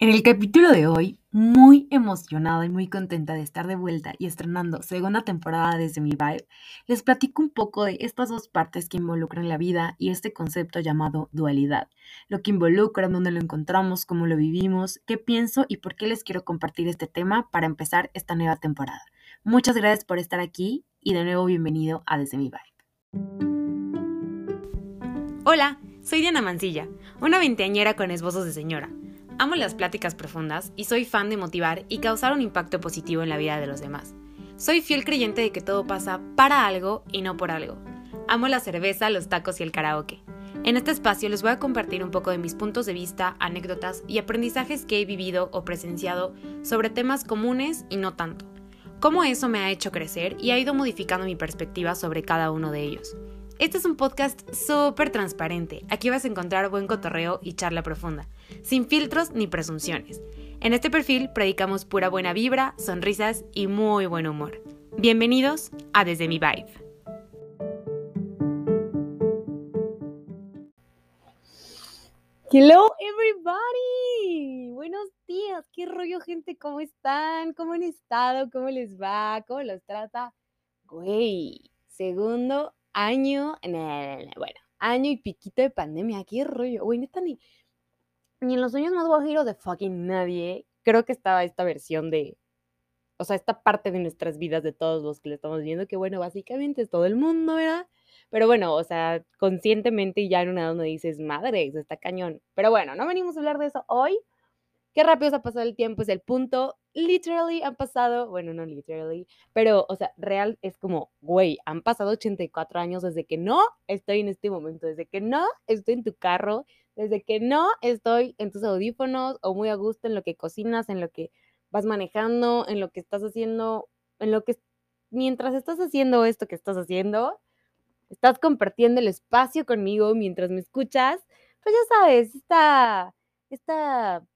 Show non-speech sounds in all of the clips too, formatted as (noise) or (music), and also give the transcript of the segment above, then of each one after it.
En el capítulo de hoy, muy emocionada y muy contenta de estar de vuelta y estrenando segunda temporada desde mi vibe, les platico un poco de estas dos partes que involucran la vida y este concepto llamado dualidad, lo que involucra, dónde lo encontramos, cómo lo vivimos, qué pienso y por qué les quiero compartir este tema para empezar esta nueva temporada. Muchas gracias por estar aquí y de nuevo bienvenido a Desde mi vibe. Hola, soy Diana Mancilla, una veinteañera con esbozos de señora Amo las pláticas profundas y soy fan de motivar y causar un impacto positivo en la vida de los demás. Soy fiel creyente de que todo pasa para algo y no por algo. Amo la cerveza, los tacos y el karaoke. En este espacio les voy a compartir un poco de mis puntos de vista, anécdotas y aprendizajes que he vivido o presenciado sobre temas comunes y no tanto. Cómo eso me ha hecho crecer y ha ido modificando mi perspectiva sobre cada uno de ellos. Este es un podcast súper transparente. Aquí vas a encontrar buen cotorreo y charla profunda, sin filtros ni presunciones. En este perfil predicamos pura buena vibra, sonrisas y muy buen humor. Bienvenidos a Desde mi Vibe. Hello everybody. Buenos días. ¿Qué rollo gente? ¿Cómo están? ¿Cómo han estado? ¿Cómo les va? ¿Cómo los trata? Güey, segundo año, bueno, año y piquito de pandemia, qué rollo, güey, neta ni, ni en los sueños más guajiros de fucking nadie, creo que estaba esta versión de, o sea, esta parte de nuestras vidas de todos los que le estamos viendo, que bueno, básicamente es todo el mundo, ¿verdad? Pero bueno, o sea, conscientemente ya en una donde dices, madre, está cañón. Pero bueno, no venimos a hablar de eso hoy. Qué rápido se ha pasado el tiempo, es el punto literally han pasado, bueno, no literally, pero, o sea, real es como, güey, han pasado 84 años desde que no estoy en este momento, desde que no estoy en tu carro, desde que no estoy en tus audífonos o muy a gusto en lo que cocinas, en lo que vas manejando, en lo que estás haciendo, en lo que, mientras estás haciendo esto que estás haciendo, estás compartiendo el espacio conmigo mientras me escuchas, pues ya sabes, esta, esta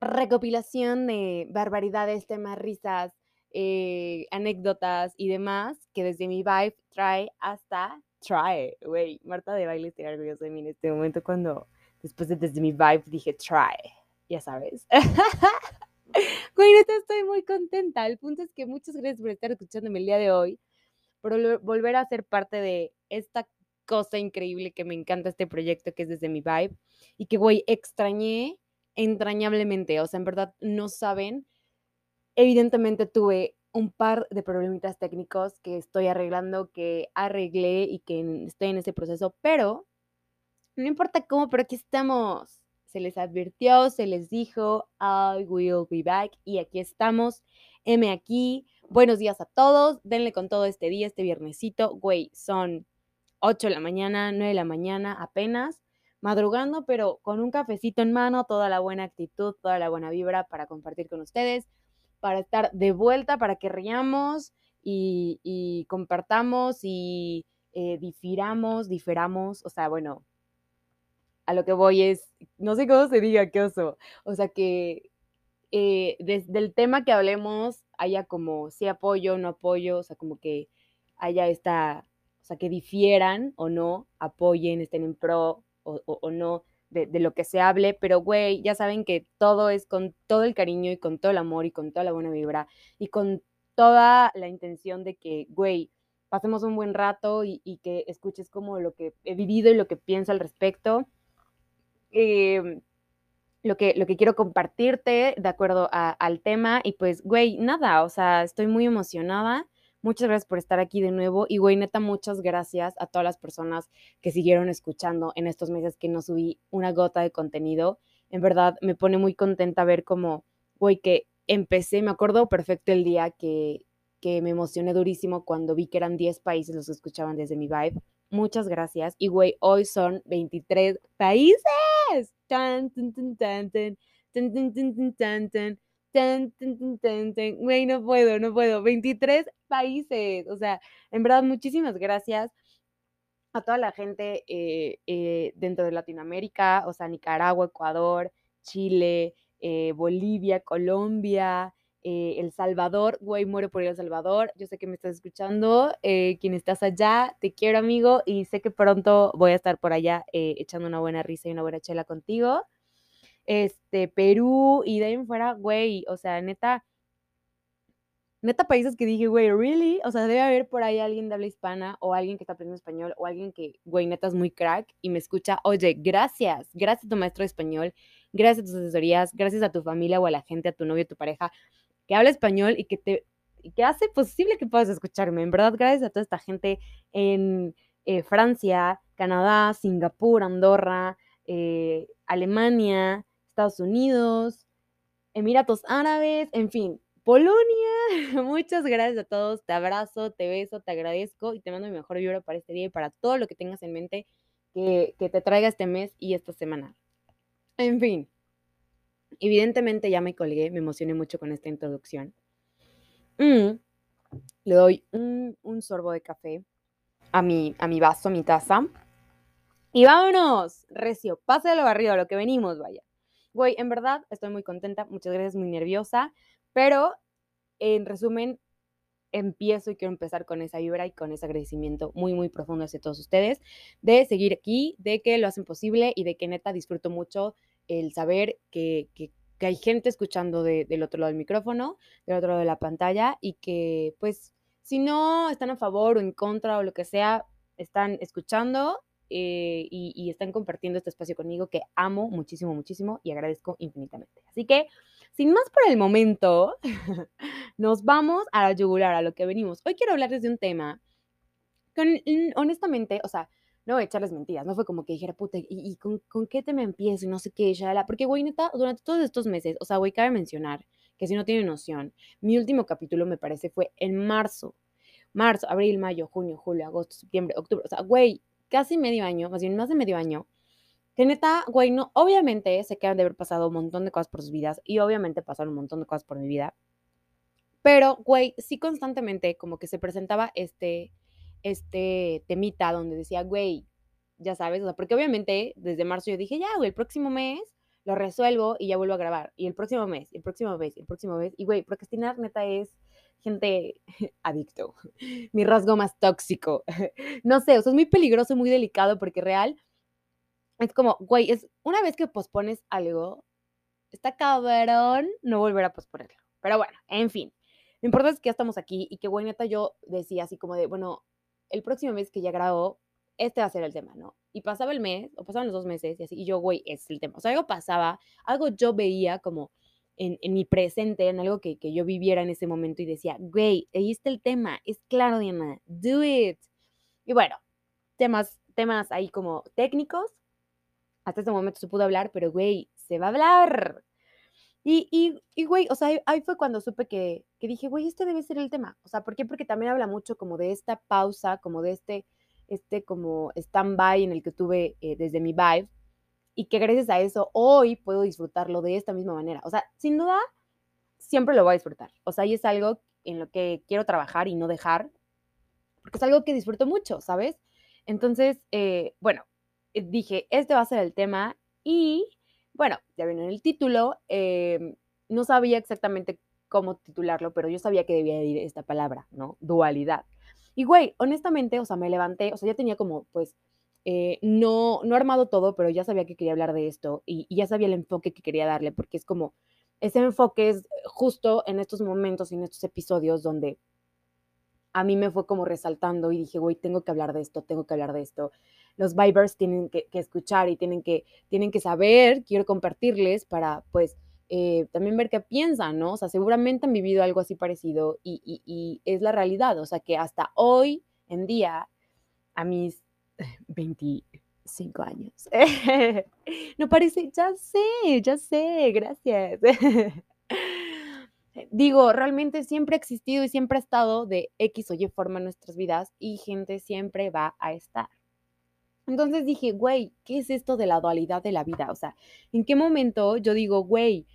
recopilación de barbaridades, temas, risas, eh, anécdotas y demás que desde mi vibe trae hasta try. Güey, Marta de baile estoy orgullosa de mí en este momento cuando después de desde mi vibe dije try, ya sabes. (laughs) Güey, neta estoy muy contenta. El punto es que muchas gracias por estar escuchándome el día de hoy, por volver a ser parte de esta cosa increíble que me encanta este proyecto que es desde mi vibe y que, güey, extrañé entrañablemente, o sea, en verdad no saben. Evidentemente tuve un par de problemitas técnicos que estoy arreglando, que arreglé y que estoy en ese proceso, pero no importa cómo, pero aquí estamos. Se les advirtió, se les dijo, I will be back y aquí estamos. M aquí. Buenos días a todos. Denle con todo este día, este viernesito. Güey, son 8 de la mañana, 9 de la mañana apenas madrugando, pero con un cafecito en mano, toda la buena actitud, toda la buena vibra para compartir con ustedes, para estar de vuelta, para que riamos y, compartamos y eh, difiramos, diferamos, o sea, bueno, a lo que voy es, no sé cómo se diga, qué oso, o sea, que eh, desde el tema que hablemos haya como si apoyo, no apoyo, o sea, como que haya esta, o sea, que difieran o no, apoyen, estén en pro o, no de, lo que se hable, pero güey, ya saben que todo es con todo el cariño y con todo el amor y con toda la buena vibra y con toda la intención de que, güey, pasemos un buen rato y, que escuches como lo que he vivido y lo que pienso al respecto. Em, lo que, lo que quiero compartirte de acuerdo al tema y pues, güey, nada, o sea, estoy muy emocionada Muchas gracias por estar aquí de nuevo. Y, güey, neta, muchas gracias a todas las personas que siguieron escuchando en estos meses que no subí una gota de contenido. En verdad, me pone muy contenta ver cómo, güey, que empecé, me acuerdo perfecto el día que, que me emocioné durísimo cuando vi que eran 10 países los que escuchaban desde mi vibe. Muchas gracias. Y, güey, hoy son 23 países. Tan, tan, tan, tan, tan, tan, tan, tan, tan, tan. Ten, Güey, no puedo, no puedo. 23 países. O sea, en verdad, muchísimas gracias a toda la gente eh, eh, dentro de Latinoamérica, o sea, Nicaragua, Ecuador, Chile, eh, Bolivia, Colombia, El Salvador, güey, muero por El Salvador, yo sé que me estás escuchando, quien estás allá, te quiero amigo y sé que pronto voy a estar por allá echando una buena risa y una buena chela contigo. Este, Perú y de ahí en fuera, güey, o sea, neta, neta países que dije, güey, ¿really? O sea, debe haber por ahí alguien de habla hispana o alguien que está aprendiendo español o alguien que, güey, neta es muy crack y me escucha, oye, gracias, gracias a tu maestro de español, gracias a tus asesorías, gracias a tu familia o a la gente, a tu novio, a tu pareja, que habla español y que te que hace posible que puedas escucharme. En verdad, gracias a toda esta gente en eh, Francia, Canadá, Singapur, Andorra, eh, Alemania, Estados Unidos, Emiratos Árabes, en fin, Polonia. (laughs) Muchas gracias a todos. Te abrazo, te beso, te agradezco y te mando mi mejor vibra para este día y para todo lo que tengas en mente que, te traiga este mes y esta semana. En fin, evidentemente ya me colgué, me emocioné mucho con esta introducción. Mm, le doy un, sorbo de café a mi, a mi vaso, a mi taza. Y vámonos, recio, pase lo barrido, a lo que venimos, vaya. Güey, en verdad estoy muy contenta, muchas gracias, muy nerviosa, pero en resumen, empiezo y quiero empezar con esa vibra y con ese agradecimiento muy, muy profundo hacia todos ustedes de seguir aquí, de que lo hacen posible y de que neta disfruto mucho el saber que, que que hay gente escuchando del otro lado del micrófono, del otro lado de la pantalla y que pues si no están a favor o en contra o lo que sea, están escuchando eh, y, y, están compartiendo este espacio conmigo que amo muchísimo, muchísimo y agradezco infinitamente. Así que, sin más por el momento, (laughs) nos vamos a la yugular, a lo que venimos. Hoy quiero hablarles de un tema que honestamente, o sea, no echarles mentiras, no fue como que dijera, puta, ¿y, con, qué te me empiezo? Y no sé qué, la porque, güey, neta, durante todos estos meses, o sea, güey, cabe mencionar que si no tienen noción, mi último capítulo me parece fue en marzo, marzo, abril, mayo, junio, julio, agosto, septiembre, octubre, o sea, güey, casi medio año, más bien más de medio año, que neta, güey, no, obviamente se quedan de haber pasado un montón de cosas por sus vidas y obviamente pasaron un montón de cosas por mi vida, pero, güey, sí constantemente como que se presentaba este, este temita donde decía, güey, ya sabes, o sea, porque obviamente desde marzo yo dije, ya, güey, el próximo mes lo resuelvo y ya vuelvo a grabar. Y el próximo mes, el próximo mes, el próximo mes. Y, güey, procrastinar neta es gente (laughs) adicto. Mi rasgo más tóxico. (laughs) no sé, o sea, es muy peligroso, muy delicado porque real es como, güey, es una vez que pospones algo, está cabrón no volver a posponerlo. Pero bueno, en fin. Lo importante es que ya estamos aquí y que, güey, neta, yo decía así como de, bueno, el próximo mes que ya grabo, este va a ser el tema, ¿no? Y pasaba el mes, o pasaban los dos meses, y así, y yo, güey, es el tema. O sea, algo pasaba, algo yo veía como en, en mi presente, en algo que, que, yo viviera en ese momento y decía, güey, ahí está el tema, es claro, Diana, do it. Y bueno, temas, temas ahí como técnicos, hasta ese momento se pudo hablar, pero güey, se va a hablar. Y, y, y, güey, o sea, ahí fue cuando supe que, que dije, güey, este debe ser el tema. O sea, ¿por qué? Porque también habla mucho como de esta pausa, como de este, este como stand-by en el que tuve eh, desde mi vibe y que gracias a eso hoy puedo disfrutarlo de esta misma manera. O sea, sin duda, siempre lo voy a disfrutar. O sea, y es algo en lo que quiero trabajar y no dejar, porque es algo que disfruto mucho, ¿sabes? Entonces, eh, bueno, eh, dije, este va a ser el tema y bueno, ya viene en el título, em, no sabía exactamente cómo titularlo, pero yo sabía que debía ir esta palabra, ¿no? Dualidad. Y güey, honestamente, o sea, me levanté, o sea, ya tenía como, pues, eh, no, no armado todo, pero ya sabía que quería hablar de esto y, y, ya sabía el enfoque que quería darle, porque es como, ese enfoque es justo en estos momentos y en estos episodios donde a mí me fue como resaltando y dije, güey, tengo que hablar de esto, tengo que hablar de esto los vibers tienen que, escuchar y tienen que, tienen que saber, quiero compartirles para pues eh, también ver qué piensan, ¿no? O sea, seguramente han vivido algo así parecido y, y, es la realidad, o sea, que hasta hoy en día, a mis (laughs) 25 años, (laughs) no parece, ya sé, ya sé, gracias. (laughs) Digo, realmente siempre ha existido y siempre ha estado de X o Y forma en nuestras vidas y gente siempre va a estar. Entonces dije, güey, ¿qué es esto de la dualidad de la vida? O sea, ¿en qué momento yo digo, güey,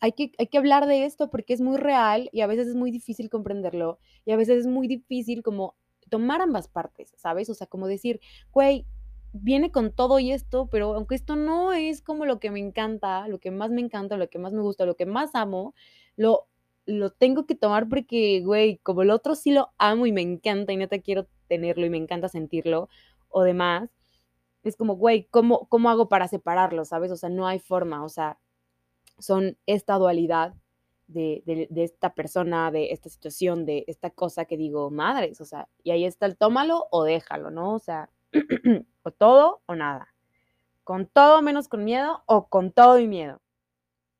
hay que, hay que hablar de esto porque es muy real y a veces es muy difícil comprenderlo y a veces es muy difícil como tomar ambas partes, ¿sabes? O sea, como decir, güey, viene con todo y esto, pero aunque esto no es como lo que me encanta, lo que más me encanta, lo que más me gusta, lo que más amo, lo, lo tengo que tomar porque, güey, como el otro sí lo amo y me encanta y neta quiero tenerlo y me encanta sentirlo, o demás, es como, güey, ¿cómo, ¿cómo hago para separarlo? ¿Sabes? O sea, no hay forma, o sea, son esta dualidad de, esta persona, de esta situación, de esta cosa que digo, madres, o sea, y ahí está el tómalo o déjalo, ¿no? O sea, (clears throat) o todo o nada. Con todo menos con miedo o con todo y miedo.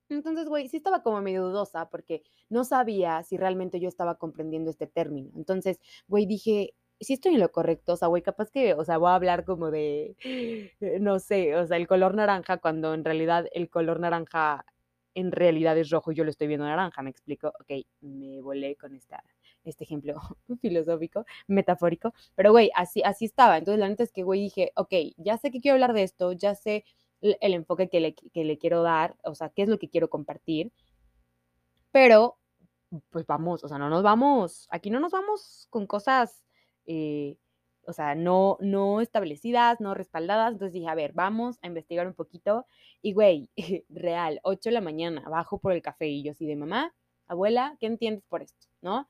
Entonces, güey, sí estaba como medio dudosa porque no sabía si realmente yo estaba comprendiendo este término. Entonces, güey, dije, sí estoy en lo correcto, o sea, güey, capaz que, o sea, voy a hablar como de, no sé, o sea, el color naranja cuando en realidad el color naranja en realidad es rojo y yo lo estoy viendo naranja, ¿me explico? Ok, me volé con esta, este ejemplo (laughs) filosófico, metafórico, pero güey, así, así estaba. Entonces la neta es que, güey, dije, ok, ya sé que quiero hablar de esto, ya sé el enfoque que le, que le quiero dar, o sea, qué es lo que quiero compartir, pero pues vamos, o sea, no nos vamos, aquí no nos vamos con cosas, eh, o sea, no, no establecidas, no respaldadas. Entonces dije, a ver, vamos a investigar un poquito. Y güey, (laughs) real, 8 de la mañana, bajo por el café y yo así de mamá, abuela, ¿qué entiendes por esto? ¿No?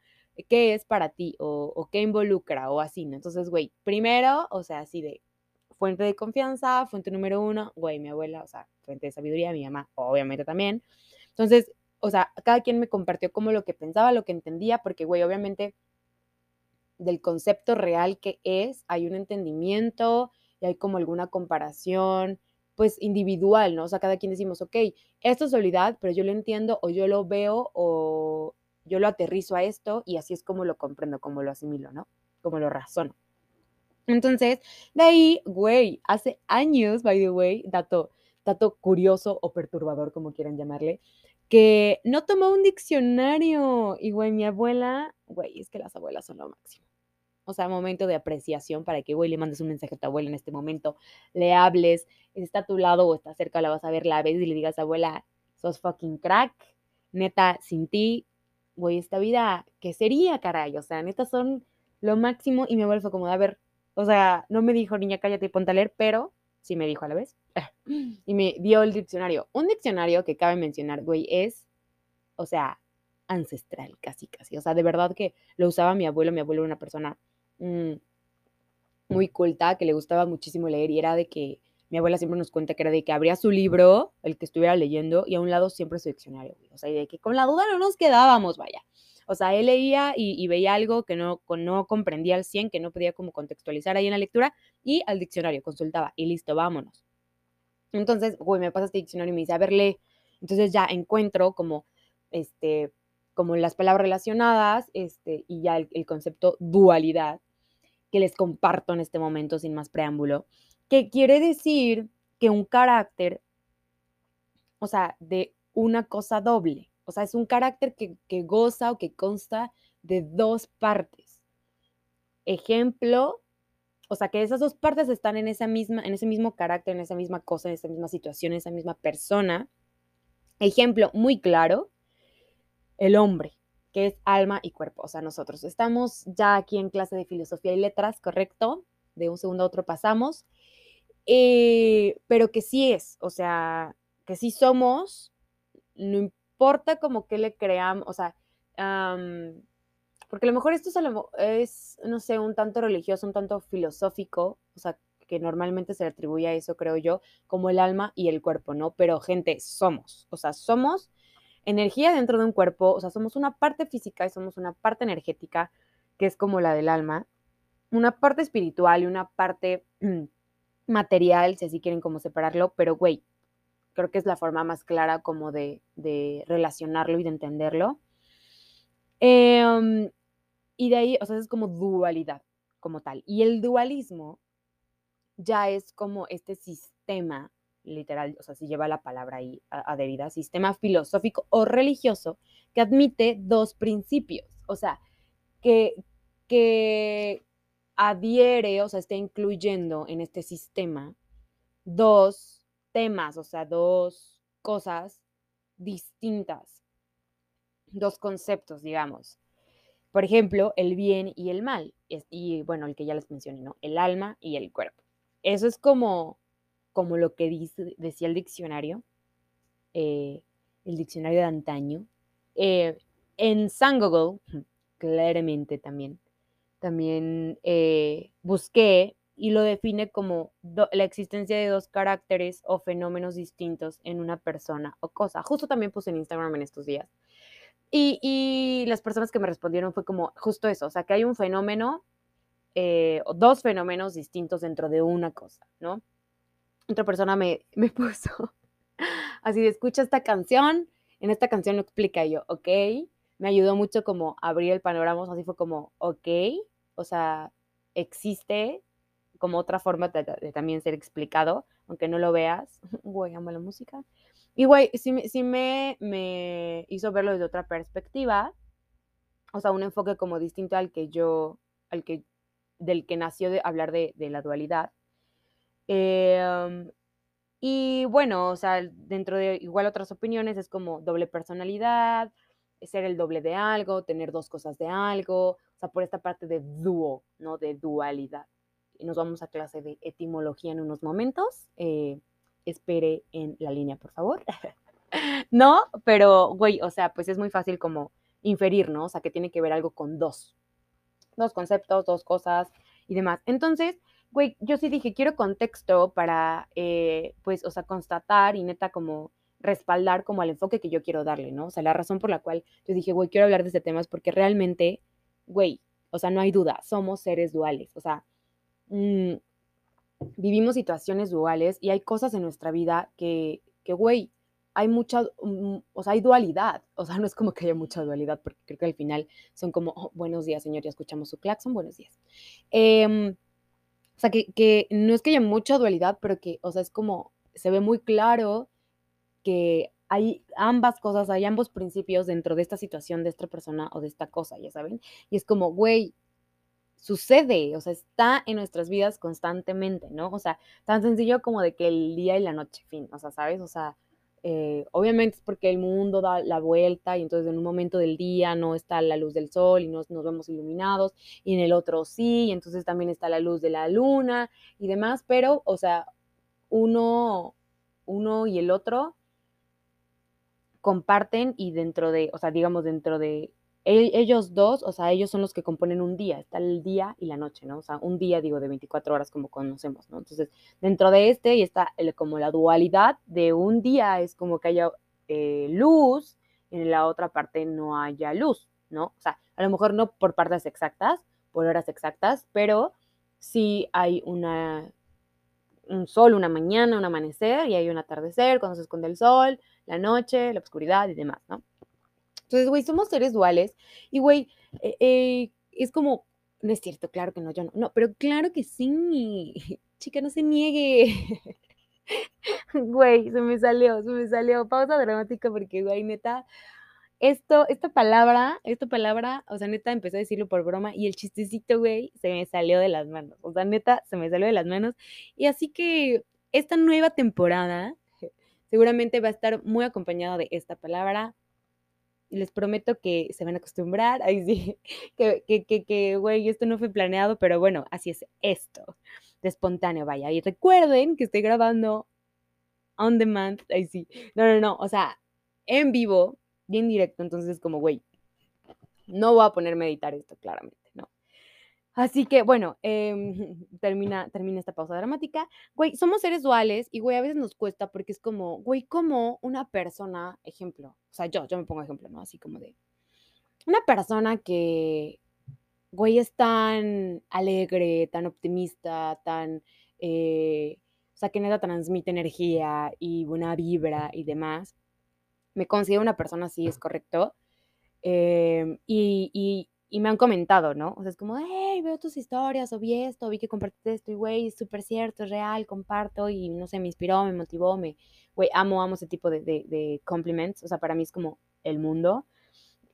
¿Qué es para ti? O, o qué involucra o así, ¿no? Entonces, güey, primero, o sea, así de fuente de confianza, fuente número uno, güey, mi abuela, o sea, fuente de sabiduría, mi mamá, obviamente también. Entonces, o sea, cada quien me compartió como lo que pensaba, lo que entendía, porque, güey, obviamente del concepto real que es, hay un entendimiento y hay como alguna comparación, pues individual, ¿no? O sea, cada quien decimos, ok, esto es soledad, pero yo lo entiendo o yo lo veo o yo lo aterrizo a esto y así es como lo comprendo, como lo asimilo, ¿no? Como lo razono. Entonces, de ahí, güey, hace años, by the way, dato, dato curioso o perturbador, como quieran llamarle, que no tomó un diccionario. Y, güey, mi abuela, güey, es que las abuelas son lo máximo. O sea, momento de apreciación para que, güey, le mandes un mensaje a tu abuela en este momento, le hables, está a tu lado o está cerca, la vas a ver, la ves y le digas, abuela, sos fucking crack, neta, sin ti, güey, esta vida, ¿qué sería, caray? O sea, neta, son lo máximo. Y mi abuela fue como, a ver, o sea, no me dijo, niña, cállate y ponte a leer, pero sí me dijo a la vez. (clears throat) Y me dio el diccionario. Un diccionario que cabe mencionar, güey, es, o sea, ancestral, casi, casi. O sea, de verdad que lo usaba mi abuelo. Mi abuelo era una persona mmm, muy culta, que le gustaba muchísimo leer y era de que mi abuela siempre nos cuenta que era de que abría su libro, el que estuviera leyendo, y a un lado siempre su diccionario. O sea, y de que con la duda no nos quedábamos, vaya. O sea, él leía y, y, veía algo que no, no comprendía al 100, que no podía como contextualizar ahí en la lectura, y al diccionario consultaba, y listo, vámonos. Entonces, güey, me pasa este diccionario y me dice, a ver, lee. Entonces ya encuentro como, este, como las palabras relacionadas, este, y ya el, el concepto dualidad, que les comparto en este momento sin más preámbulo, que quiere decir que un carácter, o sea, de una cosa doble, o sea, es un carácter que, que goza o que consta de dos partes. Ejemplo, o sea, que esas dos partes están en, esa misma, en ese mismo carácter, en esa misma cosa, en esa misma situación, en esa misma persona. Ejemplo muy claro, el hombre, que es alma y cuerpo. O sea, nosotros estamos ya aquí en clase de filosofía y letras, ¿correcto? De un segundo a otro pasamos. Eh, pero que sí es, o sea, que sí somos, no importa como que le creamos, o sea, um, porque a lo mejor esto es, es, no sé, un tanto religioso, un tanto filosófico, o sea, que normalmente se le atribuye a eso, creo yo, como el alma y el cuerpo, ¿no? Pero gente, somos, o sea, somos energía dentro de un cuerpo, o sea, somos una parte física y somos una parte energética, que es como la del alma, una parte espiritual y una parte material, si así quieren como separarlo, pero güey, creo que es la forma más clara como de, de relacionarlo y de entenderlo. Eh, y de ahí, o sea, es como dualidad como tal. Y el dualismo ya es como este sistema, literal, o sea, si lleva la palabra ahí adherida, sistema filosófico o religioso que admite dos principios, o sea, que, que adhiere, o sea, está incluyendo en este sistema dos temas, o sea, dos cosas distintas, dos conceptos, digamos. Por ejemplo, el bien y el mal. Y bueno, el que ya les mencioné, ¿no? El alma y el cuerpo. Eso es como, como lo que dice, decía el diccionario, eh, el diccionario de antaño. Eh, en San Google, claramente también, también eh, busqué y lo define como la existencia de dos caracteres o fenómenos distintos en una persona o cosa. Justo también puse en Instagram en estos días. Y, y las personas que me respondieron fue como justo eso, o sea, que hay un fenómeno eh, o dos fenómenos distintos dentro de una cosa, ¿no? Otra persona me, (laughs) me puso así de escucha esta canción, en esta canción lo explica yo, ok, me ayudó mucho como abrir el panorama, así fue como, ok, o sea, existe como otra forma de, también ser explicado, aunque no lo veas. (laughs) Güey, amo la música. Y güey, sí, sí me, me hizo verlo desde otra perspectiva, o sea, un enfoque como distinto al que yo, al que, del que nació de hablar de, de la dualidad. Em, y bueno, o sea, dentro de igual otras opiniones es como doble personalidad, ser el doble de algo, tener dos cosas de algo, o sea, por esta parte de dúo, ¿no? De dualidad nos vamos a clase de etimología en unos momentos. Eh, espere en la línea, por favor. (laughs) no, pero, güey, o sea, pues es muy fácil como inferir, ¿no? O sea, que tiene que ver algo con dos. Dos conceptos, dos cosas y demás. Entonces, güey, yo sí dije, quiero contexto para, eh, pues, o sea, constatar y neta como respaldar como al enfoque que yo quiero darle, ¿no? O sea, la razón por la cual yo dije, güey, quiero hablar de este tema es porque realmente, güey, o sea, no hay duda, somos seres duales. O sea, Mm, vivimos situaciones duales y hay cosas en nuestra vida que, que güey, hay mucha, mm, o sea, hay dualidad. (laughs) O sea, no es como que haya mucha dualidad, porque creo que al final son como, oh, buenos días, señor, ya escuchamos su claxon, buenos días. Em, o sea, que, que, no es que haya mucha dualidad, pero que, o sea, es como, se ve muy claro que hay ambas cosas, hay ambos principios dentro de esta situación, de esta persona o de esta cosa, ya saben. Y es como, güey, sucede, o sea, está en nuestras vidas constantemente, ¿no? O sea, tan sencillo como de que el día y la noche, fin, o sea, ¿sabes? O sea, eh, obviamente es porque el mundo da la vuelta y entonces en un momento del día no está la luz del sol y nos, nos vemos iluminados y en el otro sí, y entonces también está la luz de la luna y demás, pero, o sea, uno, uno y el otro comparten y dentro de, o sea, digamos, dentro de ellos dos, o sea, ellos son los que componen un día, está el día y la noche, ¿no? O sea, un día, digo, de 24 horas como conocemos, ¿no? Entonces, dentro de este y está como la dualidad de un día es como que haya eh, luz y en la otra parte no haya luz, ¿no? O sea, a lo mejor no por partes exactas, por horas exactas, pero sí hay una, un sol, una mañana, un amanecer y hay un atardecer cuando se esconde el sol, la noche, la oscuridad y demás, ¿no? Entonces, güey, somos seres duales y, güey, eh, eh, es como, no es cierto, claro que no, yo no, no, pero claro que sí, (laughs) chica, no se niegue. (laughs) Güey, se me salió, se me salió. Pausa dramática porque, güey, neta, esto, esta palabra, esta palabra, o sea, neta, empecé a decirlo por broma y el chistecito, güey, se me salió de las manos. O sea, neta, se me salió de las manos. Y así que esta nueva temporada (laughs) seguramente va a estar muy acompañada de esta palabra, les prometo que se van a acostumbrar. Ahí sí, (laughs) que, que, que, que, güey, esto no fue planeado, pero bueno, así es esto, de espontáneo, vaya. Y recuerden que estoy grabando on demand, ahí sí. No, no, no, o sea, en vivo, bien directo, entonces como, güey, no voy a ponerme a editar esto, claramente. Así que, bueno, em, (laughs) termina, termina esta pausa dramática. Güey, somos seres duales y, güey, a veces nos cuesta porque es como, güey, como una persona, ejemplo, o sea, yo, yo me pongo ejemplo, ¿no? Así como de una persona que, güey, es tan alegre, tan optimista, tan, eh, o sea, que nada transmite energía y buena vibra y demás. Me considero una persona así, es correcto. Em, y me han comentado, ¿no? O sea, es como, hey, veo tus historias, o vi esto, vi que compartiste esto, y güey, es súper cierto, es real, comparto, y no sé, me inspiró, me motivó, me, güey, amo, amo ese tipo de, de, de compliments, o sea, para mí es como el mundo.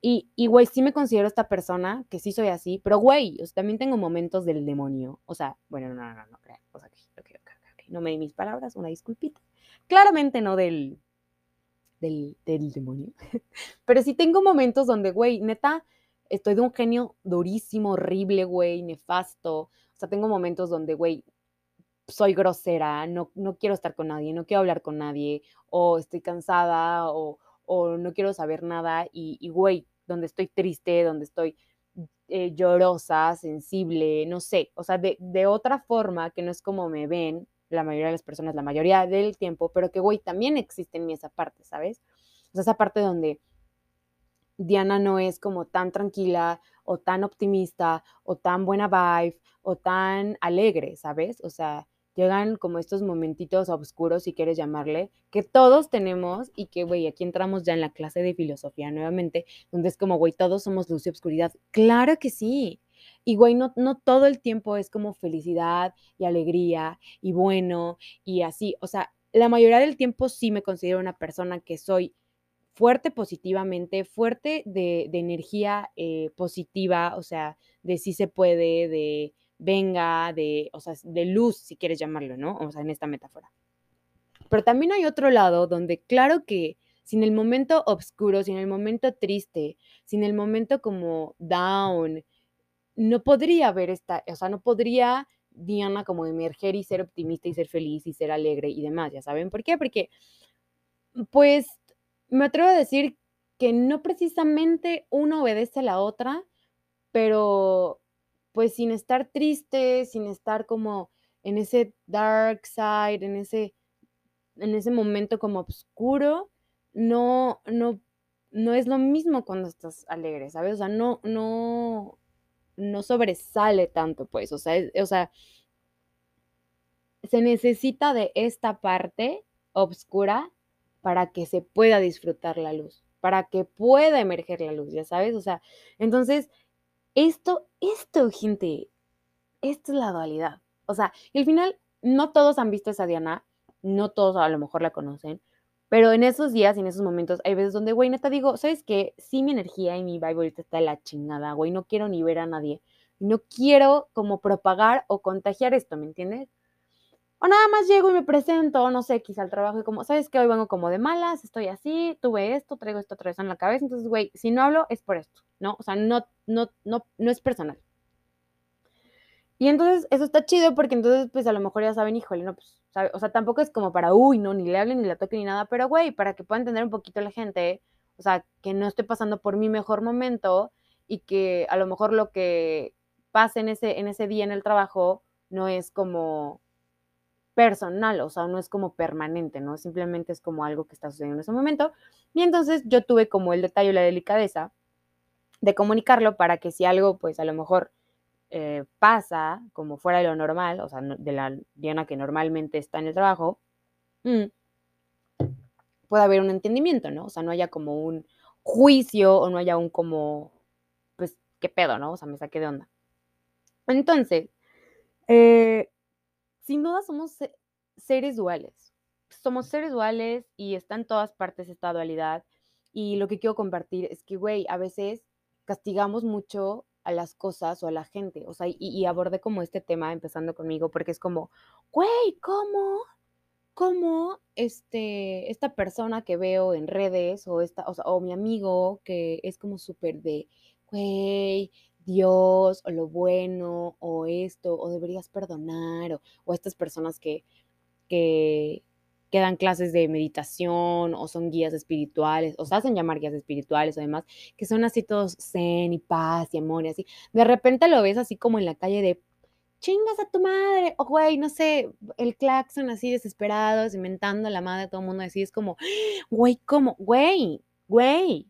Y, y, güey, sí me considero esta persona, que sí soy así, pero, güey, o sea, también tengo momentos del demonio, o sea, bueno, no, no, no, no, o sea, okay, okay, okay, no me di mis palabras, una disculpita. Claramente no del, del, del demonio, (laughs) pero sí tengo momentos donde, güey, neta, estoy de un genio durísimo, horrible, güey, nefasto. O sea, tengo momentos donde, güey, soy grosera, no, no quiero estar con nadie, no quiero hablar con nadie, o estoy cansada, o, o no quiero saber nada, y, güey, donde estoy triste, donde estoy eh, llorosa, sensible, no sé, o sea, de, de otra forma que no es como me ven la mayoría de las personas, la mayoría del tiempo, pero que, güey, también existe en mí esa parte, ¿sabes? O sea, esa parte donde Diana no es como tan tranquila o tan optimista o tan buena vibe o tan alegre, ¿sabes? O sea, llegan como estos momentitos oscuros, si quieres llamarle, que todos tenemos y que, güey, aquí entramos ya en la clase de filosofía nuevamente, donde es como, güey, todos somos luz y oscuridad. Claro que sí. Y, güey, no, no todo el tiempo es como felicidad y alegría y bueno y así. O sea, la mayoría del tiempo sí me considero una persona que soy fuerte positivamente, fuerte de, energía eh, positiva, o sea, de sí se puede, de venga, de, o sea, de luz, si quieres llamarlo, ¿no? O sea, en esta metáfora. Pero también hay otro lado donde, claro que sin el momento oscuro, sin el momento triste, sin el momento como down, no podría haber esta, o sea, no podría Diana como emerger y ser optimista y ser feliz y ser alegre y demás, ¿ya saben por qué? Porque, pues, me atrevo a decir que no precisamente uno obedece a la otra, pero pues sin estar triste, sin estar como en ese dark side, en ese, en ese momento como oscuro, no, no, no es lo mismo cuando estás alegre, ¿sabes? O sea, no, no, no sobresale tanto, pues, o sea, o sea, se necesita de esta parte oscura para que se pueda disfrutar la luz, para que pueda emerger la luz, ya sabes, o sea, entonces, esto, esto, gente, esto es la dualidad, o sea, y al final, no todos han visto esa Diana, no todos a lo mejor la conocen, pero en esos días y en esos momentos hay veces donde, güey, neta digo, ¿sabes qué? Sí, mi energía y mi vibe ahorita está de la chingada, güey, no quiero ni ver a nadie, no quiero como propagar o contagiar esto, ¿me entiendes? O nada más llego y me presento, no sé, quizá al trabajo y como, ¿sabes qué? Hoy vengo como de malas, estoy así, tuve esto, traigo esto otra vez en la cabeza. Entonces, güey, si no hablo es por esto, ¿no? O sea, no, no, no, no es personal. Y entonces eso está chido porque entonces, pues a lo mejor ya saben, híjole, no, pues, ¿sabe? o sea, tampoco es como para, uy, no, ni le hablen, ni le toquen, ni nada, pero güey, para que pueda entender un poquito la gente, o sea, que no estoy pasando por mi mejor momento y que a lo mejor lo que pase en ese, en ese día en el trabajo no es como personal, o sea, no es como permanente, ¿no? Simplemente es como algo que está sucediendo en ese momento. Y entonces yo tuve como el detalle la delicadeza de comunicarlo para que si algo, pues a lo mejor eh, pasa como fuera de lo normal, o sea, de la Diana que normalmente está en el trabajo, mm, pueda haber un entendimiento, ¿no? O sea, no haya como un juicio o no haya un como, pues, ¿qué pedo, no? O sea, me saqué de onda. Entonces, eh, sin duda somos seres duales. Somos seres duales y está en todas partes esta dualidad. Y lo que quiero compartir es que, güey, a veces castigamos mucho a las cosas o a la gente. O sea, y, abordé como este tema empezando conmigo porque es como, güey, ¿cómo? ¿Cómo este, esta persona que veo en redes o, esta, o, o mi amigo que es como súper de, güey, Dios o lo bueno o esto o deberías perdonar o, estas personas que, que, dan clases de meditación o son guías espirituales o se hacen llamar guías espirituales o demás, que son así todos zen y paz y amor y así. De repente lo ves así como en la calle de chingas a tu madre, o güey, no sé, el claxon así desesperados, inventando la madre de todo el mundo así, es como, güey, ¿cómo? Güey, güey,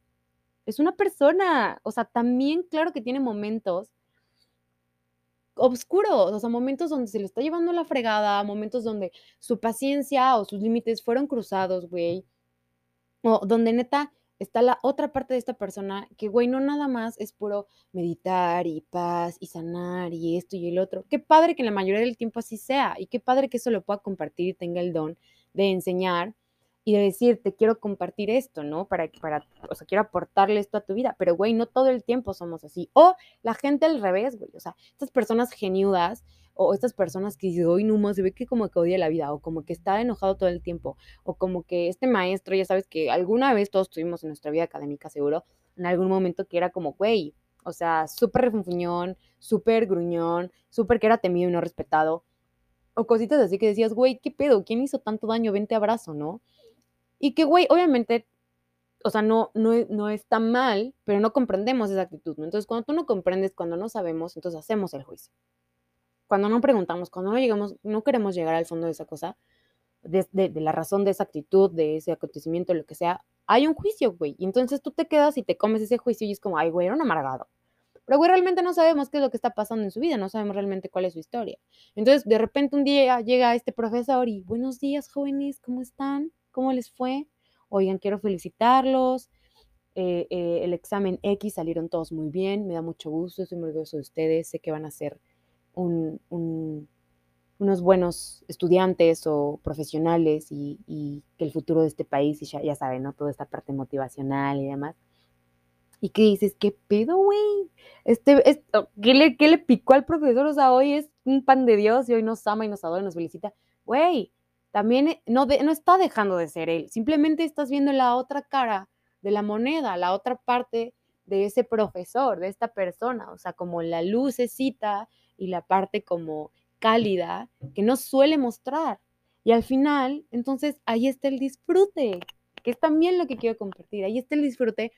es una persona, o sea, también claro que tiene momentos oscuros, o sea, momentos donde se le está llevando la fregada, momentos donde su paciencia o sus límites fueron cruzados, güey, o donde neta está la otra parte de esta persona que, güey, no nada más es puro meditar y paz y sanar y esto y el otro. Qué padre que la mayoría del tiempo así sea y qué padre que eso lo pueda compartir y tenga el don de enseñar y de decir, te quiero compartir esto, ¿no? Para, para, o sea, quiero aportarle esto a tu vida, pero, güey, no todo el tiempo somos así. O la gente al revés, güey, o sea, estas personas geniudas o estas personas que dicen, hoy no más, se ve que como que odia la vida, o como que está enojado todo el tiempo, o como que este maestro, ya sabes que alguna vez todos tuvimos en nuestra vida académica, seguro, en algún momento que era como, güey, o sea, súper refunfuñón, súper gruñón, súper que era temido y no respetado, o cositas así que decías, güey, ¿qué pedo? ¿Quién hizo tanto daño? Vente abrazo, ¿no? Y que, güey, obviamente, o sea, no, no, no está mal, pero no comprendemos esa actitud, ¿no? Entonces, cuando tú no comprendes, cuando no sabemos, entonces hacemos el juicio. Cuando no preguntamos, cuando no llegamos, no queremos llegar al fondo de esa cosa, de, de la razón de esa actitud, de ese acontecimiento, lo que sea, hay un juicio, güey. Y entonces tú te quedas y te comes ese juicio y es como, ay, güey, era un amargado. Pero, güey, realmente no sabemos qué es lo que está pasando en su vida, no sabemos realmente cuál es su historia. Entonces, de repente un día llega este profesor y, buenos días, jóvenes, ¿cómo están? ¿Cómo les fue? Oigan, quiero felicitarlos. Eh, eh, el examen X salieron todos muy bien, me da mucho gusto, estoy muy orgulloso de ustedes, sé que van a ser un, unos buenos estudiantes o profesionales y, que el futuro de este país, y ya, ya saben, ¿no? Toda esta parte motivacional y demás. ¿Y qué dices? ¿Qué pedo, güey? Este, ¿qué, le, ¿Qué le picó al profesor? O sea, hoy es un pan de Dios y hoy nos ama y nos adora y nos felicita. Güey, también eh, no, no está dejando de ser él. Simplemente estás viendo la otra cara de la moneda, la otra parte de ese profesor, de esta persona. O sea, como la lucecita y la parte como cálida que no suele mostrar. Y al final, entonces ahí está el disfrute, que es también lo que quiero compartir. Ahí está el disfrute,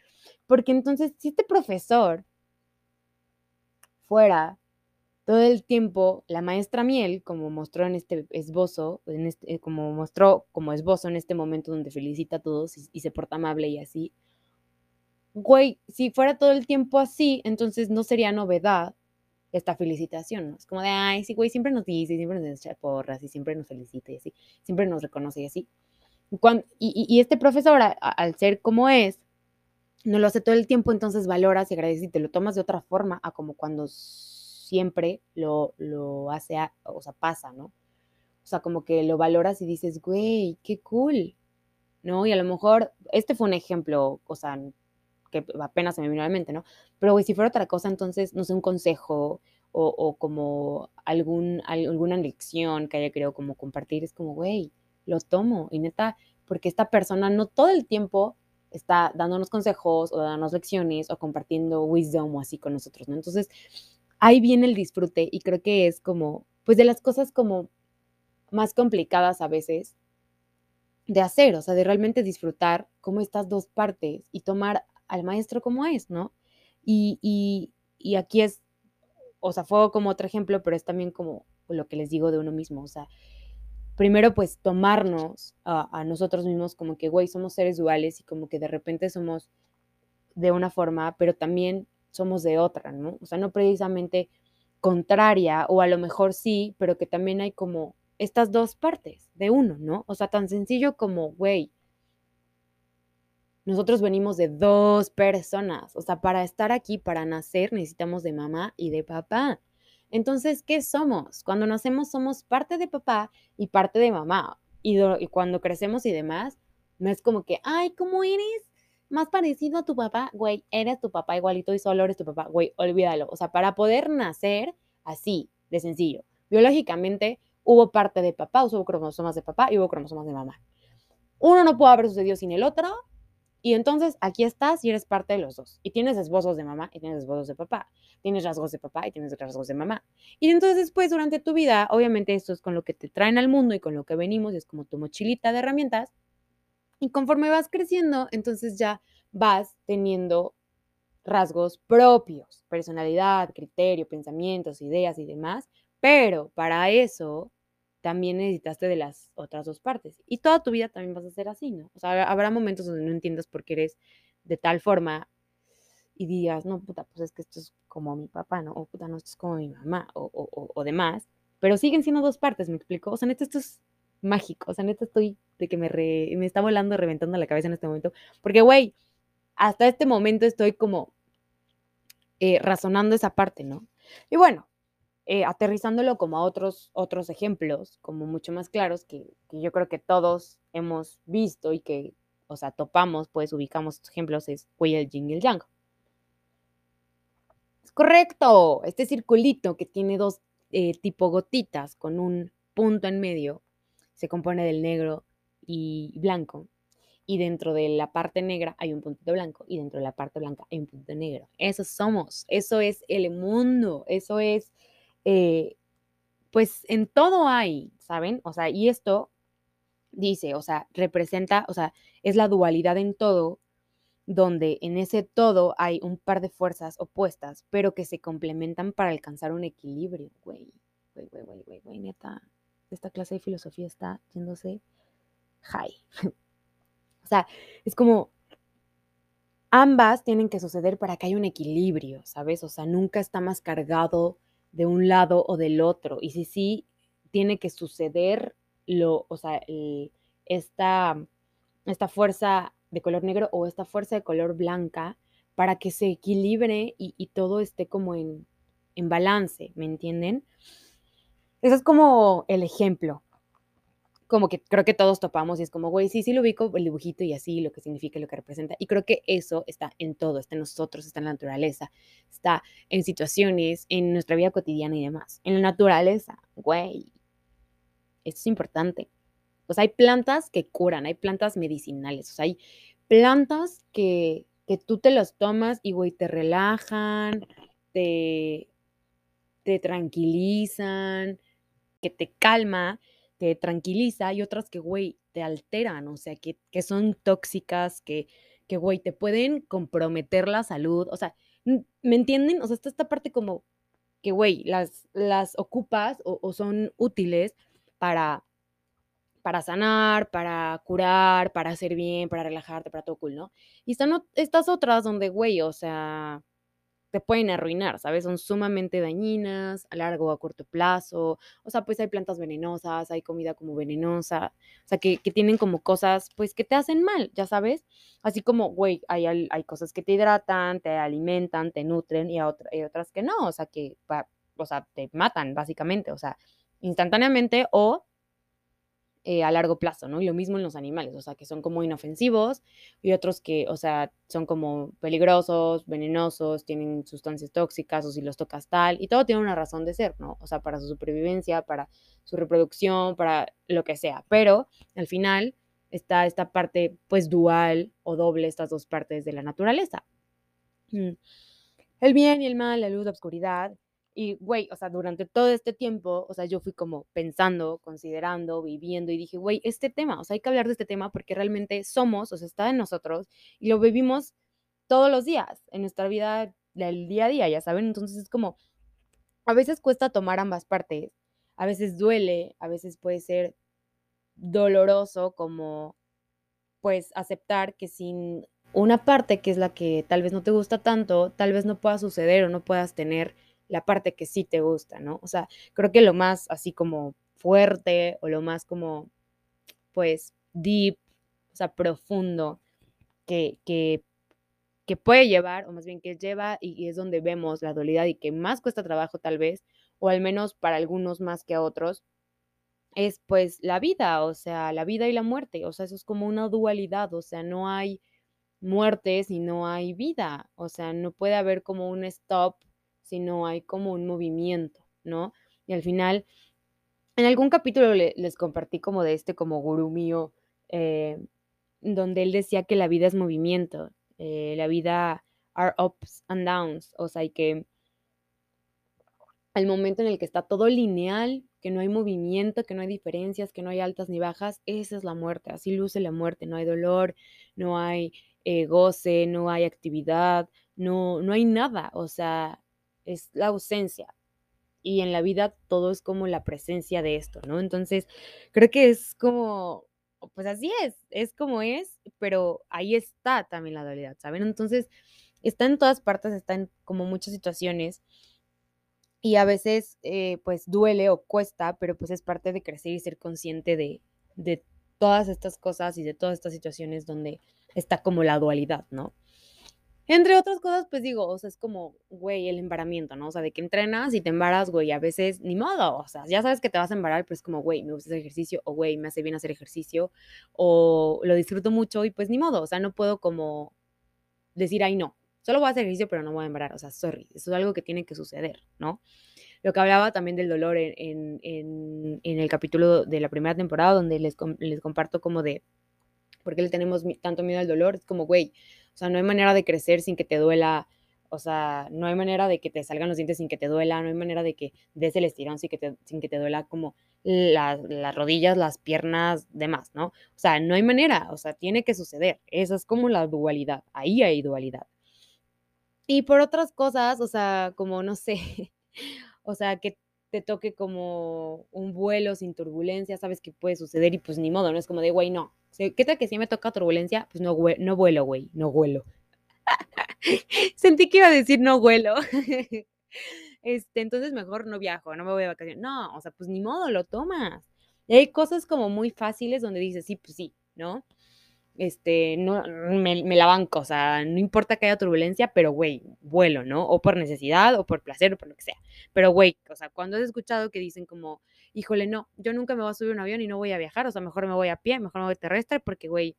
porque entonces si este profesor fuera todo el tiempo la maestra Miel, como mostró en este esbozo, en este, como mostró como esbozo en este momento donde felicita a todos y, se porta amable y así, güey, si fuera todo el tiempo así, entonces no sería novedad esta felicitación. Es como de, ay, sí, güey, siempre nos dice, siempre nos echa porras y siempre nos felicita y así, siempre nos reconoce y así. y, este profesor, al ser como es, no lo hace todo el tiempo, entonces valoras y agradeces y te lo tomas de otra forma a como cuando siempre lo, lo hace, o sea, pasa, ¿no? O sea, como que lo valoras y dices, güey, qué cool, ¿no? Y a lo mejor, este fue un ejemplo, o sea, que apenas se me vino a la mente, ¿no? Pero, güey, si fuera otra cosa, entonces, no sé, un consejo o, como algún, alguna lección que haya querido como compartir, es como, güey, lo tomo. Y neta, porque esta persona no todo el tiempo está dándonos consejos o dándonos lecciones o compartiendo wisdom o así con nosotros, ¿no? Entonces, ahí viene el disfrute y creo que es como, pues de las cosas como más complicadas a veces de hacer, o sea, de realmente disfrutar como estas dos partes y tomar al maestro como es, ¿no? Y, y, aquí es, o sea, fue como otro ejemplo, pero es también como lo que les digo de uno mismo, o sea, primero pues tomarnos a, nosotros mismos como que, güey, somos seres duales y como que de repente somos de una forma, pero también somos de otra, ¿no? O sea, no precisamente contraria, o a lo mejor sí, pero que también hay como estas dos partes de uno, ¿no? O sea, tan sencillo como, güey, nosotros venimos de dos personas. O sea, para estar aquí, para nacer, necesitamos de mamá y de papá. Entonces, ¿qué somos? Cuando nacemos somos parte de papá y parte de mamá. Y, cuando crecemos y demás, no es como que, ay, ¿cómo eres? Más parecido a tu papá, güey, eres tu papá igualito y solo eres tu papá, güey, olvídalo. O sea, para poder nacer así, de sencillo, biológicamente hubo parte de papá, hubo cromosomas de papá y hubo cromosomas de mamá. Uno no puede haber sucedido sin el otro y entonces aquí estás y eres parte de los dos. Y tienes esbozos de mamá y tienes esbozos de papá. Tienes rasgos de papá y tienes rasgos de mamá. Y entonces después durante tu vida, obviamente esto es con lo que te traen al mundo y con lo que venimos, es como tu mochilita de herramientas. Y conforme vas creciendo, entonces ya vas teniendo rasgos propios, personalidad, criterio, pensamientos, ideas y demás. Pero para eso también necesitaste de las otras dos partes. Y toda tu vida también vas a ser así, ¿no? O sea, habrá momentos donde no entiendas por qué eres de tal forma y digas, no, puta, pues es que esto es como mi papá, ¿no? O puta, no, esto es como mi mamá, o, o, o, demás. Pero siguen siendo dos partes, ¿me explico? O sea, neta, esto es mágico. O sea, neta, estoy que me, está volando, reventando la cabeza en este momento. Porque, güey, hasta este momento estoy como eh, razonando esa parte, ¿no? Y bueno, eh, aterrizándolo como a otros, otros ejemplos, como mucho más claros, que, yo creo que todos hemos visto y que, o sea, topamos, pues ubicamos ejemplos, es Wei el Jing y el Yang. Correcto, este circulito que tiene dos eh, tipo gotitas con un punto en medio, se compone del negro y blanco. Y dentro de la parte negra hay un puntito blanco y dentro de la parte blanca hay un punto negro. Eso somos, eso es el mundo, eso es eh, pues en todo hay, ¿saben? O sea, y esto dice, o sea, representa, o sea, es la dualidad en todo donde en ese todo hay un par de fuerzas opuestas, pero que se complementan para alcanzar un equilibrio, güey. Güey, güey, güey, güey, neta. Esta clase de filosofía está yéndose high. (laughs) o sea, es como ambas tienen que suceder para que haya un equilibrio, ¿sabes? O sea, nunca está más cargado de un lado o del otro. Y si sí, tiene que suceder lo, o sea, esta, esta fuerza de color negro o esta fuerza de color blanca para que se equilibre y, todo esté como en, en balance, ¿me entienden? Ese es como el ejemplo. Como que creo que todos topamos y es como, güey, sí, sí lo ubico, el dibujito y así, lo que significa, lo que representa. Y creo que eso está en todo, está en nosotros, está en la naturaleza, está en situaciones, en nuestra vida cotidiana y demás. En la naturaleza, güey, esto es importante. O sea, hay plantas que curan, hay plantas medicinales, o sea, hay plantas que, que tú te las tomas y, güey, te relajan, te, te tranquilizan, que te calma, te tranquiliza y otras que, güey, te alteran, o sea, que, que son tóxicas, que, que, güey, te pueden comprometer la salud, o sea, ¿me entienden? O sea, está esta parte como que, güey, las, las ocupas o, o son útiles para para sanar, para curar, para hacer bien, para relajarte, para todo cool, ¿no? Y están estas otras donde, güey, o sea, te pueden arruinar, ¿sabes? Son sumamente dañinas a largo o a corto plazo. O sea, pues hay plantas venenosas, hay comida como venenosa, o sea, que, tienen como cosas, pues, que te hacen mal, ya sabes. Así como, güey, hay, hay cosas que te hidratan, te alimentan, te nutren y, hay otras que no, o sea, que, o sea, te matan, básicamente, o sea, instantáneamente o eh, a largo plazo, ¿no? Y lo mismo en los animales, o sea, que son como inofensivos y otros que, o sea, son como peligrosos, venenosos, tienen sustancias tóxicas o si los tocas tal, y todo tiene una razón de ser, ¿no? O sea, para su supervivencia, para su reproducción, para lo que sea, pero al final está esta parte, pues, dual o doble, estas dos partes de la naturaleza. Mm. El bien y el mal, la luz, la oscuridad, y, güey, o sea, durante todo este tiempo, o sea, yo fui como pensando, considerando, viviendo y dije, güey, este tema, o sea, hay que hablar de este tema porque realmente somos, o sea, está en nosotros y lo vivimos todos los días, en nuestra vida del día a día, ya saben. Entonces es como, a veces cuesta tomar ambas partes, a veces duele, a veces puede ser doloroso como, pues, aceptar que sin una parte que es la que tal vez no te gusta tanto, tal vez no pueda suceder o no puedas tener la parte que sí te gusta, ¿no? O sea, creo que lo más así como fuerte o lo más como, pues, deep, o sea, profundo que, que, que puede llevar, o más bien que lleva y, es donde vemos la dualidad y que más cuesta trabajo tal vez, o al menos para algunos más que a otros, es pues la vida, o sea, la vida y la muerte, o sea, eso es como una dualidad, o sea, no hay muerte si no hay vida, o sea, no puede haber como un stop sino hay como un movimiento, ¿no? Y al final, en algún capítulo les compartí como de este como gurú mío, eh, donde él decía que la vida es movimiento, eh, la vida are ups and downs, o sea, y que al momento en el que está todo lineal, que no hay movimiento, que no hay diferencias, que no hay altas ni bajas, esa es la muerte, así luce la muerte, no hay dolor, no hay eh, goce, no hay actividad, no, no hay nada, o sea, es la ausencia. Y en la vida todo es como la presencia de esto, ¿no? Entonces, creo que es como, pues así es, es como es, pero ahí está también la dualidad, ¿saben? Entonces, está en todas partes, está en como muchas situaciones y a veces eh, pues duele o cuesta, pero pues es parte de crecer y ser consciente de, de todas estas cosas y de todas estas situaciones donde está como la dualidad, ¿no? Entre otras cosas, pues digo, o sea, es como, güey, el embaramiento, ¿no? O sea, de que entrenas y te embaras, güey, a veces ni modo, o sea, ya sabes que te vas a embarar, pero es como, güey, me gusta hacer ejercicio, o güey, me hace bien hacer ejercicio, o lo disfruto mucho y pues ni modo, o sea, no puedo como decir, ay, no, solo voy a hacer ejercicio, pero no voy a embarar, o sea, sorry, eso es algo que tiene que suceder, ¿no? Lo que hablaba también del dolor en, en, en, el capítulo de la primera temporada, donde les, les comparto como de por qué le tenemos tanto miedo al dolor, es como, güey, o sea, no hay manera de crecer sin que te duela, o sea, no hay manera de que te salgan los dientes sin que te duela, no hay manera de que des el estirón sin que te, sin que te duela como las, rodillas, las piernas, demás, ¿no? O sea, no hay manera, o sea, tiene que suceder. Esa es como la dualidad, ahí hay dualidad. Y por otras cosas, o sea, como no sé, (laughs) o sea, que te toque como un vuelo sin turbulencia, sabes que puede suceder y pues ni modo, no es como de, güey, no. ¿Qué tal que si me toca turbulencia? Pues no, no vuelo, güey, no vuelo. (laughs) Sentí que iba a decir no vuelo. (laughs) este, entonces mejor no viajo, no me voy de vacaciones. No, o sea, pues ni modo, lo tomas. Y hay cosas como muy fáciles donde dices, sí, pues sí, ¿no? Este, no, me, me la banco, o sea, no importa que haya turbulencia, pero güey, vuelo, ¿no? O por necesidad, o por placer, o por lo que sea. Pero güey, o sea, cuando has escuchado que dicen como, híjole, no, yo nunca me voy a subir a un avión y no voy a viajar, o sea, mejor me voy a pie, mejor me voy terrestre, porque güey,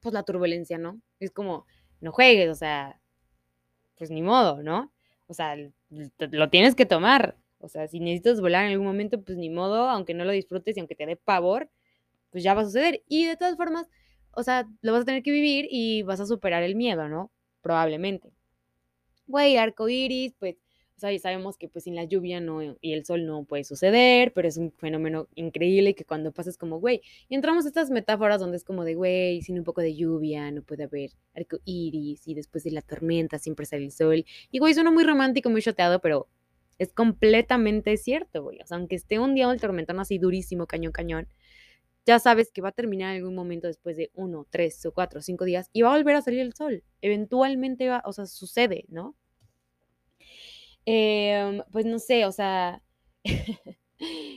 pues la turbulencia, ¿no? Es como, no juegues, o sea, pues ni modo, ¿no? O sea, lo tienes que tomar. O sea, si necesitas volar en algún momento, pues ni modo, aunque no lo disfrutes y aunque te dé pavor, pues ya va a suceder. Y de todas formas, o sea, lo vas a tener que vivir y vas a superar el miedo, ¿no? Probablemente. Güey, arco iris, pues o sea, ya sabemos que pues sin la lluvia no, y el sol no puede suceder, pero es un fenómeno increíble que cuando pasas como, güey, y entramos a estas metáforas donde es como de, güey, sin un poco de lluvia no puede haber arco iris y después de la tormenta siempre sale el sol. Y güey, suena muy romántico, muy choteado, pero es completamente cierto, güey. O sea, aunque esté un día el tormentón así durísimo, cañón, cañón, ya sabes que va a terminar en algún momento después de uno, tres o cuatro cinco días y va a volver a salir el sol. Eventualmente va, o sea, sucede, ¿no? Em, pues no sé, o sea, (laughs)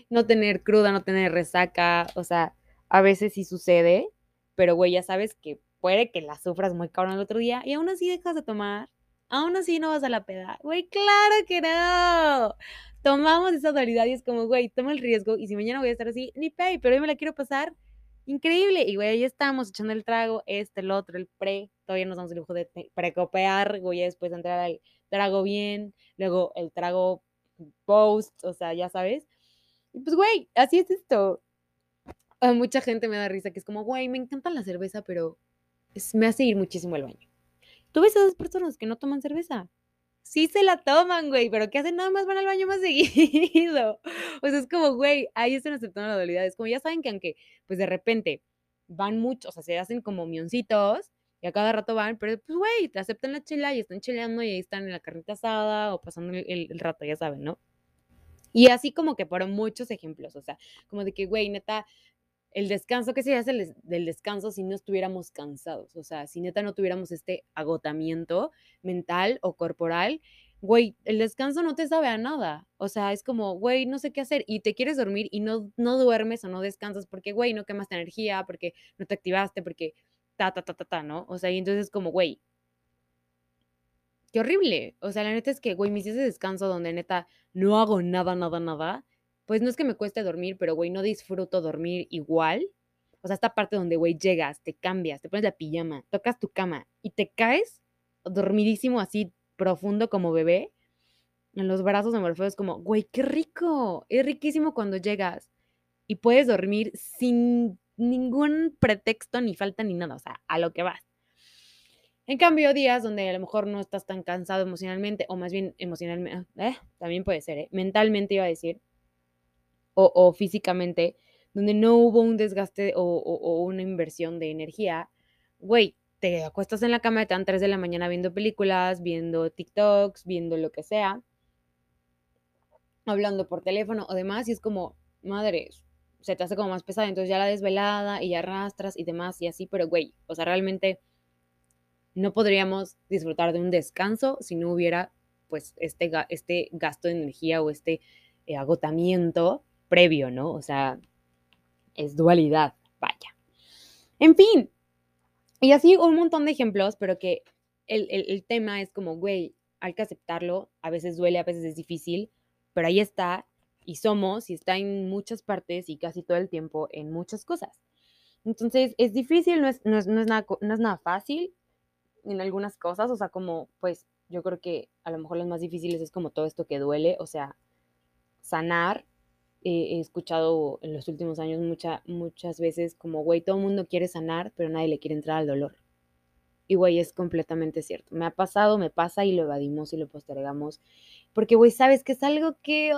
no tener cruda, no tener resaca, o sea, a veces sí sucede, pero güey, ya sabes que puede que la sufras muy cabrón el otro día y aún así dejas de tomar, aún así no vas a la peda. Güey, claro que no. Tomamos esa dualidad y es como, güey, toma el riesgo y si mañana voy a estar así, ni pay, pero hoy me la quiero pasar increíble. Y güey, ahí estamos echando el trago, este, el otro, el pre, todavía nos damos el lujo de precopear, güey, después entrar al trago bien, luego el trago post, o sea, ya sabes. Y pues, güey, así es esto. A mucha gente me da risa que es como, güey, me encanta la cerveza, pero me hace ir muchísimo al baño. Tú ves a esas personas que no toman cerveza. Sí se la toman, güey, pero ¿qué hacen? Nada más van al baño más (laughs) seguido. O sea, es como, güey, ahí están aceptando la dualidad. Es como, ya saben que aunque, pues de repente van muchos, o sea, se hacen como mioncitos, y a cada rato van, pero pues, güey, te aceptan la chela y están cheleando y ahí están en la carnita asada o pasando el, rato, ya saben, ¿no? Y así como que por muchos ejemplos, o sea, como de que, güey, neta, el descanso, ¿qué sería el del descanso si no estuviéramos cansados? O sea, si neta no tuviéramos este agotamiento mental o corporal, güey, el descanso no te sabe a nada. O sea, es como, güey, no sé qué hacer y te quieres dormir y no, no duermes o no descansas porque, güey, no quemas energía, porque no te activaste, porque ta, ta, ta, ta, ta, ¿no? O sea, y entonces como, güey, qué horrible. O sea, la neta es que, güey, mis días de descanso donde neta no hago nada, nada, nada, pues no es que me cueste dormir, pero, güey, no disfruto dormir igual. O sea, esta parte donde, güey, llegas, te cambias, te pones la pijama, tocas tu cama y te caes dormidísimo así profundo como bebé en los brazos de Morfeo. Es como, güey, qué rico. Es riquísimo cuando llegas y puedes dormir sin ningún pretexto, ni falta, ni nada, o sea, a lo que vas. En cambio, días donde a lo mejor no estás tan cansado emocionalmente, o más bien emocionalmente, eh, también puede ser, ¿eh? mentalmente iba a decir, o, físicamente, donde no hubo un desgaste o, una inversión de energía, güey, te acuestas en la cama, te dan 3 de la mañana viendo películas, viendo TikToks, viendo lo que sea, hablando por teléfono o demás, y es como, madre, se te hace como más pesada, entonces ya la desvelada y ya arrastras y demás y así, pero güey, o sea, realmente no podríamos disfrutar de un descanso si no hubiera pues este, este gasto de energía o este eh, agotamiento previo, ¿no? O sea, es dualidad, vaya. En fin, y así un montón de ejemplos, pero que el, el tema es como, güey, hay que aceptarlo, a veces duele, a veces es difícil, pero ahí está y somos y está en muchas partes y casi todo el tiempo en muchas cosas. Entonces es difícil, no es, no es, nada, no es nada fácil en algunas cosas, o sea, como pues yo creo que a lo mejor lo más difíciles es como todo esto que duele, o sea, sanar. he escuchado en los últimos años mucha, muchas veces como, güey, todo el mundo quiere sanar, pero nadie le quiere entrar al dolor. Y, güey, es completamente cierto. Me ha pasado, me pasa y lo evadimos y lo postergamos. Porque, güey, sabes que es algo que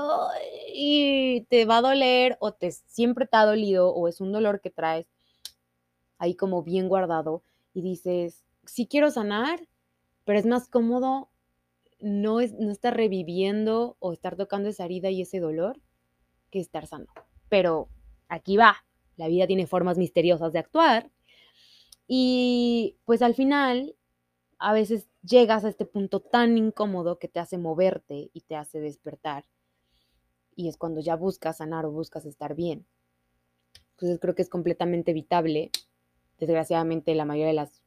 y te va a doler o te siempre te ha dolido o es un dolor que traes ahí como bien guardado y dices, sí quiero sanar, pero es más cómodo no, es, no estar reviviendo o estar tocando esa herida y ese dolor que estar sano. Pero aquí va, la vida tiene formas misteriosas de actuar y pues al final, a veces llegas a este punto tan incómodo que te hace moverte y te hace despertar. Y es cuando ya buscas sanar o buscas estar bien. Entonces creo que es completamente evitable, desgraciadamente la mayoría de las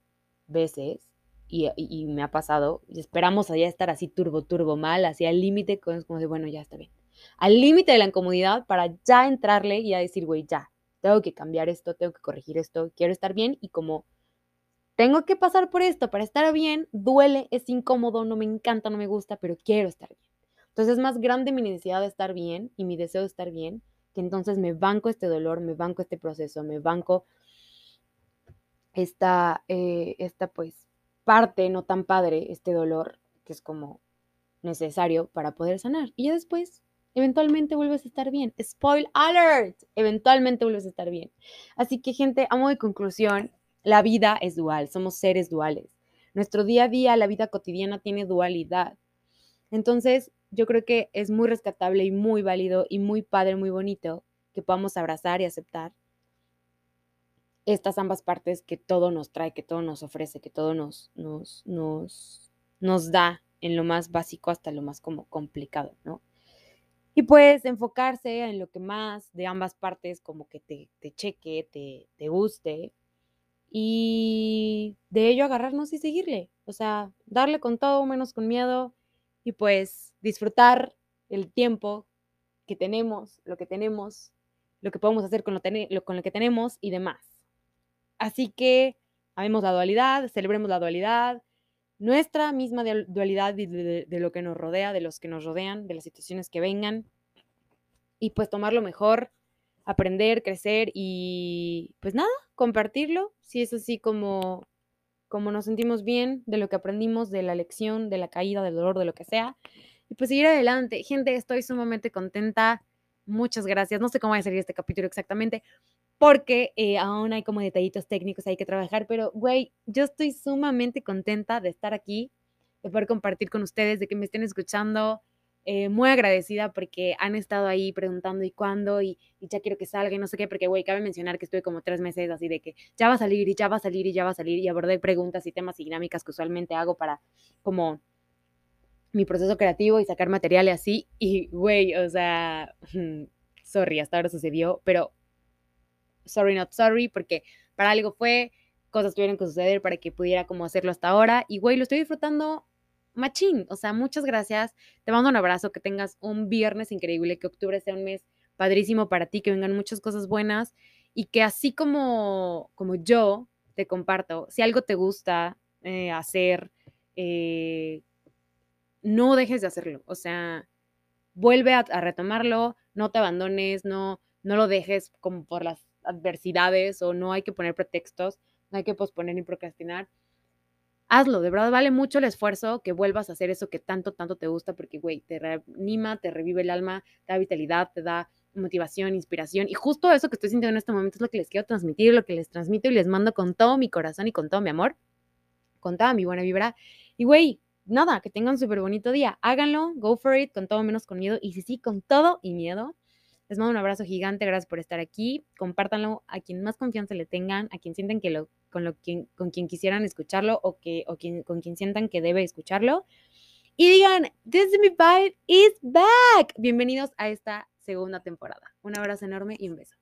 veces, y, me ha pasado, y esperamos allá estar así turbo, turbo mal, así al límite, como de, bueno, ya está bien. Al límite de la incomodidad para ya entrarle y a decir, güey, ya, tengo que cambiar esto, tengo que corregir esto, quiero estar bien y como tengo que pasar por esto para estar bien, duele, es incómodo, no me encanta, no me gusta, pero quiero estar bien. Entonces es más grande mi necesidad de estar bien y mi deseo de estar bien, que entonces me banco este dolor, me banco este proceso, me banco esta, eh, esta pues parte no tan padre, este dolor, que es como necesario para poder sanar. Y ya después, eventualmente vuelves a estar bien. Spoil alert, eventualmente vuelves a estar bien. Así que gente, amo de conclusión, la vida es dual, somos seres duales. Nuestro día a día, la vida cotidiana tiene dualidad. Entonces, yo creo que es muy rescatable y muy válido y muy padre, muy bonito que podamos abrazar y aceptar estas ambas partes que todo nos trae, que todo nos ofrece, que todo nos, nos, nos, nos da en lo más básico hasta lo más como complicado, ¿no? Y pues enfocarse en lo que más de ambas partes como que te, te cheque, te, te guste y de ello agarrarnos y seguirle. O sea, darle con todo, menos con miedo y pues disfrutar el tiempo que tenemos, lo que tenemos, lo que podemos hacer con lo, con lo que tenemos y demás. Así que amemos la dualidad, celebremos la dualidad, nuestra misma dualidad de, de, lo que nos rodea, de los que nos rodean, de las situaciones que vengan y pues tomar lo mejor aprender, crecer y pues nada, compartirlo, si es así como, como nos sentimos bien de lo que aprendimos, de la lección, de la caída, del dolor, de lo que sea. Y pues seguir adelante. Gente, estoy sumamente contenta. Muchas gracias. No sé cómo va a salir este capítulo exactamente, porque eh, aún hay como detallitos técnicos hay que trabajar, pero güey, yo estoy sumamente contenta de estar aquí, de poder compartir con ustedes, de que me estén escuchando, eh, muy agradecida porque han estado ahí preguntando y cuándo y, ya quiero que salga y no sé qué, porque, güey, cabe mencionar que estuve como tres meses así de que ya va a salir y ya va a salir y ya va a salir y abordé preguntas y temas y dinámicas que usualmente hago para como mi proceso creativo y sacar material y así. Y, güey, o sea, sorry, hasta ahora sucedió, pero sorry, not sorry, porque para algo fue, cosas tuvieron que suceder para que pudiera como hacerlo hasta ahora. Y, güey, lo estoy disfrutando machín. O sea, muchas gracias. Te mando un abrazo, que tengas un viernes increíble, que octubre sea un mes padrísimo para ti, que vengan muchas cosas buenas y que así como, como yo te comparto, si algo te gusta eh, hacer, eh, no dejes de hacerlo. O sea, vuelve a, retomarlo, no te abandones, no, no lo dejes como por las adversidades o no hay que poner pretextos, no hay que posponer ni procrastinar hazlo, de verdad vale mucho el esfuerzo que vuelvas a hacer eso que tanto, tanto te gusta, porque, güey, te reanima, te revive el alma, te da vitalidad, te da motivación, inspiración. Y justo eso que estoy sintiendo en este momento es lo que les quiero transmitir, lo que les transmito y les mando con todo mi corazón y con todo mi amor, con toda mi buena vibra. Y, güey, nada, que tengan un súper bonito día. Háganlo, go for it, con todo menos con miedo. Y sí, sí, con todo y miedo. Les mando un abrazo gigante, gracias por estar aquí. Compártanlo a quien más confianza le tengan, a quien sienten que lo, con, quien quisieran escucharlo o, que, o quien, con quien sientan que debe escucharlo. Y digan, This is my vibe is back. Bienvenidos a esta segunda temporada. Un abrazo enorme y un beso.